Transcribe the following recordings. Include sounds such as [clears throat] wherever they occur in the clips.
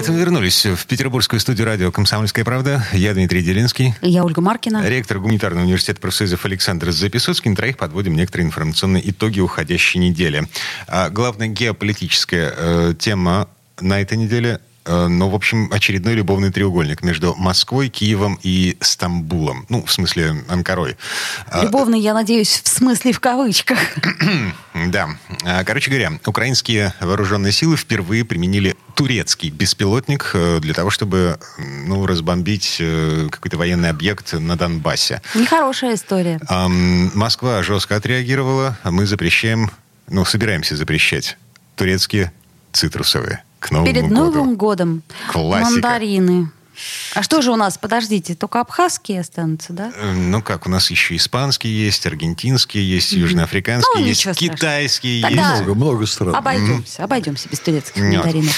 Это мы вернулись в петербургскую студию радио «Комсомольская правда». Я Дмитрий Делинский. Я Ольга Маркина. Ректор гуманитарного университета профсоюзов Александр Записоцкий. На троих подводим некоторые информационные итоги уходящей недели. А главная геополитическая э, тема на этой неделе Э, но, в общем, очередной любовный треугольник между Москвой, Киевом и Стамбулом. Ну, в смысле, Анкарой. А, любовный, я надеюсь, в смысле в кавычках. [clears throat] да. А, короче говоря, украинские вооруженные силы впервые применили турецкий беспилотник э, для того, чтобы ну, разбомбить э, какой-то военный объект на Донбассе. Нехорошая история. Москва жестко отреагировала. Мы запрещаем, ну, собираемся запрещать турецкие цитрусовые к Новому Перед году. Новым годом. Классика. Мандарины. А что же у нас, подождите, только абхазские останутся, да? Э, ну как, у нас еще испанские есть, аргентинские есть, южноафриканские ну, есть, китайские Тогда есть. Много, много стран. Обойдемся, обойдемся без турецких мандаринов.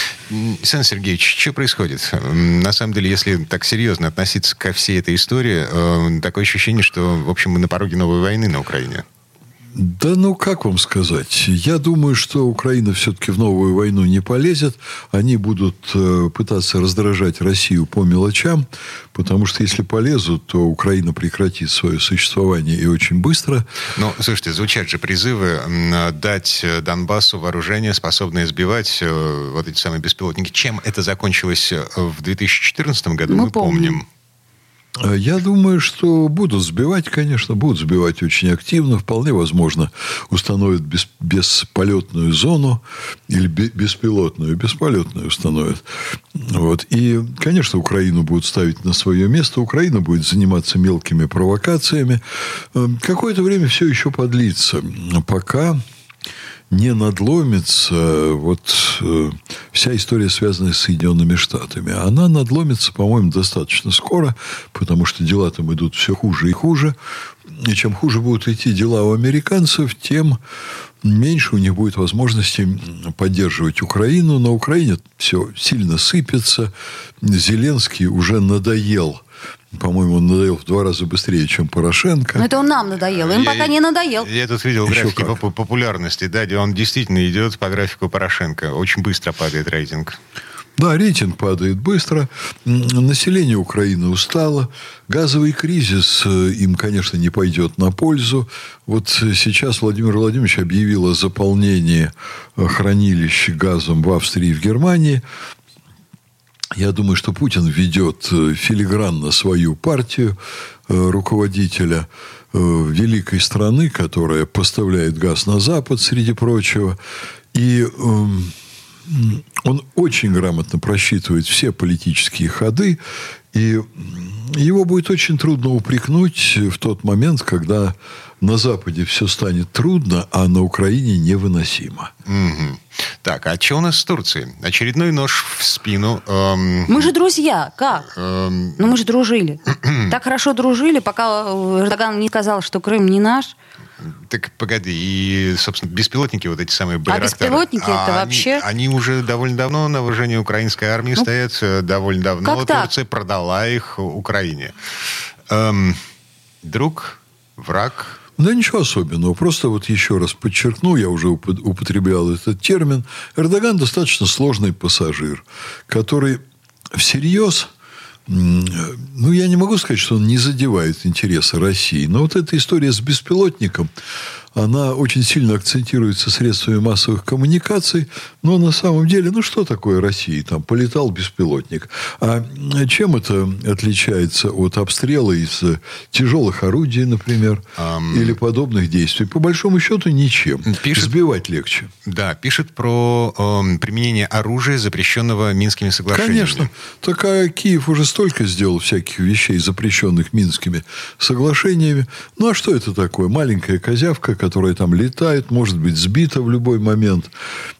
Сан Сергеевич, что происходит? На самом деле, если так серьезно относиться ко всей этой истории, э, такое ощущение, что, в общем, мы на пороге новой войны на Украине. Да ну, как вам сказать? Я думаю, что Украина все-таки в новую войну не полезет. Они будут э, пытаться раздражать Россию по мелочам, потому что если полезут, то Украина прекратит свое существование и очень быстро. Ну, слушайте, звучат же призывы дать Донбассу вооружение, способное сбивать э, вот эти самые беспилотники. Чем это закончилось э, в 2014 году, мы, мы помним. помним. Э, я думаю, что будут сбивать, конечно, будут сбивать очень активно. Вполне возможно, установят без, бесполетную зону или беспилотную, бесполетную установят. Вот. И, конечно, Украину будут ставить на свое место. Украина будет заниматься мелкими провокациями. Э, какое-то время все еще подлится, пока не надломится вот э, вся история, связанная с Соединенными Штатами. Она надломится, по-моему, достаточно скоро, потому что дела там идут все хуже и хуже. И чем хуже будут идти дела у американцев, тем меньше у них будет возможности поддерживать Украину. На Украине все сильно сыпется. Зеленский уже надоел – по-моему, он надоел в два раза быстрее, чем Порошенко. Но это он нам надоел. Им я, пока не надоел. Я тут видел Еще графики по популярности. Да, где он действительно идет по графику Порошенко. Очень быстро падает рейтинг. Да, рейтинг падает быстро. Население Украины устало. Газовый кризис э, им, конечно, не пойдет на пользу. Вот сейчас Владимир Владимирович объявил о заполнении э, хранилищ газом в Австрии и в Германии. Я думаю, что Путин ведет э, филигранно свою партию э, руководителя э, великой страны, которая поставляет газ на Запад, среди прочего. И эм, он очень грамотно просчитывает все политические ходы. И его будет очень трудно упрекнуть в тот момент, когда на Западе все станет трудно, а на Украине невыносимо. Угу. Так, а что у нас с Турцией? Очередной нож в спину. Эм... Мы же друзья, как? Эм... Ну, мы же дружили. [clears throat] так хорошо дружили, пока Эрдоган не сказал, что Крым не наш. Так погоди, и, собственно, беспилотники, вот эти самые байрактары. А беспилотники а это они, вообще... Они уже довольно давно на вооружении украинской армии ну, стоят, э, довольно давно как Турция так? продала их Украине. Эм, друг, враг, да ничего особенного. Просто вот еще раз подчеркну, я уже употреблял этот термин. Эрдоган достаточно сложный пассажир, который всерьез ну, я не могу сказать, что он не задевает интересы России, но вот эта история с беспилотником, она очень сильно акцентируется средствами массовых коммуникаций, но на самом деле, ну что такое Россия? Там полетал беспилотник. А чем это отличается от обстрела из тяжелых орудий, например, um, или подобных действий? По большому счету ничем. Пишет, Сбивать легче. Да, пишет про э, применение оружия, запрещенного Минскими соглашениями. Конечно. Так а Киев уже столько сделал всяких вещей, запрещенных Минскими соглашениями. Ну а что это такое? Маленькая козявка, которая там летает, может быть сбита в любой момент.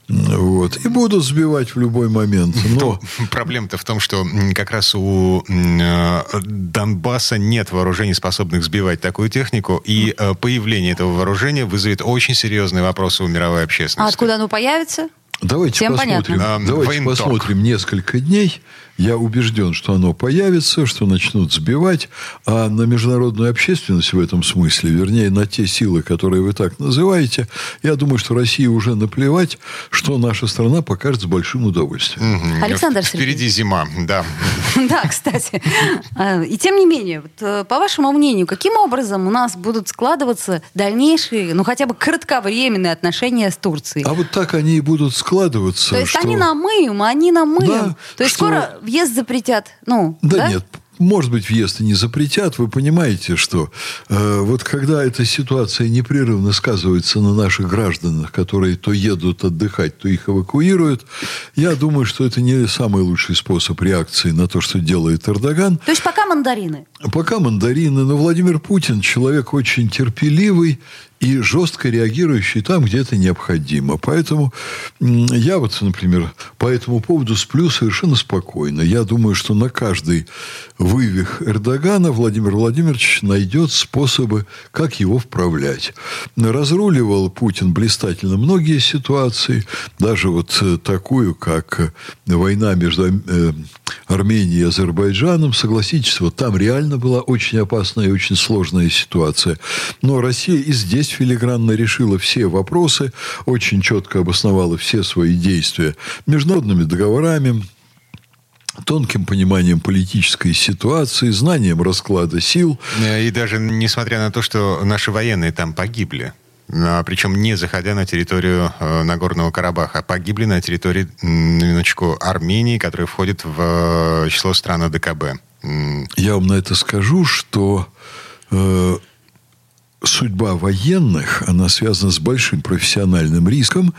Вот. И будут сбивать в любой момент. Но... Проблема-то в том, что как раз у э, Донбасса нет вооружений, способных сбивать такую технику, и э, появление этого вооружения вызовет очень серьезные вопросы у мировой общественности. А откуда оно появится? Давайте Всем посмотрим, понятно. давайте посмотрим несколько дней. Я убежден, что оно появится, что начнут сбивать. А на международную общественность в этом смысле, вернее, на те силы, которые вы так называете, я думаю, что России уже наплевать, что наша страна покажет с большим удовольствием. Угу. Александр Впереди зима, да. [laughs] Да, кстати. А, и тем не менее, э, по вашему мнению, каким образом у нас будут складываться дальнейшие, ну хотя бы кратковременные отношения с Турцией? А вот так они и будут складываться. То есть они намыем, они намыем. То есть скоро въезд запретят. Ну, да, да? нет, может быть, въезд и не запретят. Вы понимаете, что э, вот когда эта ситуация непрерывно сказывается на наших гражданах, которые то едут отдыхать, то их эвакуируют, я думаю, что это не самый лучший способ реакции на то, что делает Эрдоган. То есть пока мандарины? Пока мандарины. Но Владимир Путин человек очень терпеливый и жестко реагирующий там, где это необходимо. Поэтому я вот, например, по этому поводу сплю совершенно спокойно. Я думаю, что на каждый вывих Эрдогана Владимир Владимирович найдет способы, как его вправлять. Разруливал Путин блистательно многие ситуации, даже вот э, такую, как война между э, Арменией и Азербайджаном. Согласитесь, вот там реально была очень опасная и очень сложная ситуация. Но Россия и здесь филигранно решила все вопросы, очень четко обосновала все свои действия международными договорами, тонким пониманием политической ситуации, знанием расклада сил. И даже несмотря на то, что наши военные там погибли, причем не заходя на территорию э, Нагорного Карабаха, а погибли на территории, на минуточку, Армении, которая входит в э, число стран АДКБ. Я вам на это скажу, что э, судьба военных, она связана с большим профессиональным риском,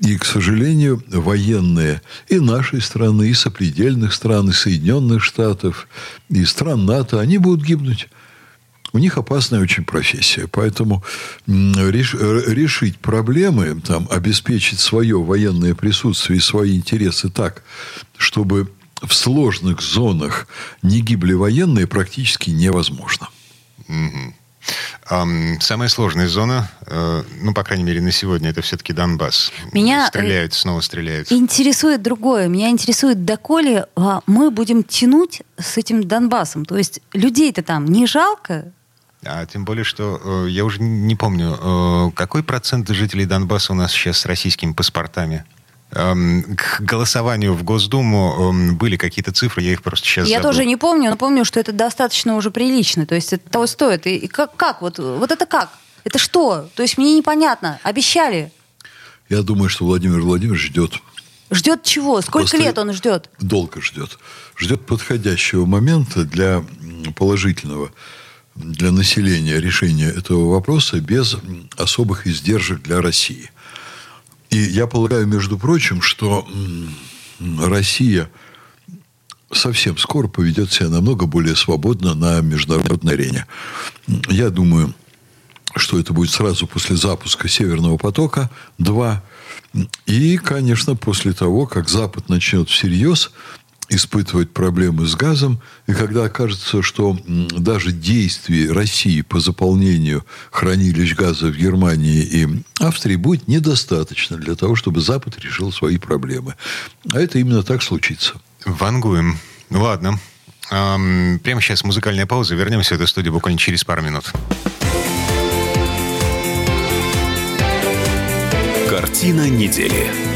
и, к сожалению, военные и нашей страны, и сопредельных стран, и Соединенных Штатов, и стран НАТО, они будут гибнуть. У них опасная очень профессия. Поэтому реш, решить проблемы, там, обеспечить свое военное присутствие и свои интересы так, чтобы в сложных зонах не гибли военные, практически невозможно. Mm-hmm. Самая сложная зона, э, ну, по крайней мере, на сегодня, это все-таки Донбасс. Меня э, стреляют, снова стреляют. Интересует другое. Меня интересует, доколе а, мы будем тянуть с этим Донбассом. То есть людей-то там не жалко? А тем более, что э, я уже не помню, какой процент жителей Донбасса у нас сейчас с российскими паспортами? Эм, к голосованию в Госдуму эм, были какие-то цифры, я их просто сейчас Я забыл. тоже не помню, но помню, что это достаточно уже прилично. То есть это того стоит. И, и как, как? Вот, вот это как? Это что? То есть мне непонятно. Обещали. Я думаю, что Владимир Владимирович ждет. Ждет чего? Сколько После... лет он ждет? Долго ждет. Ждет подходящего момента для положительного для населения решения этого вопроса без особых издержек для России. И я полагаю, между прочим, что Россия совсем скоро поведет себя намного более свободно на международной арене. Я думаю, что это будет сразу после запуска Северного потока-2. И, конечно, после того, как Запад начнет всерьез испытывать проблемы с газом, и когда окажется, что даже действий России по заполнению хранилищ газа в Германии и Австрии будет недостаточно для того, чтобы Запад решил свои проблемы. А это именно так случится. Вангуем. Ладно. Эм, прямо сейчас музыкальная пауза. Вернемся в эту студию буквально через пару минут. Картина недели.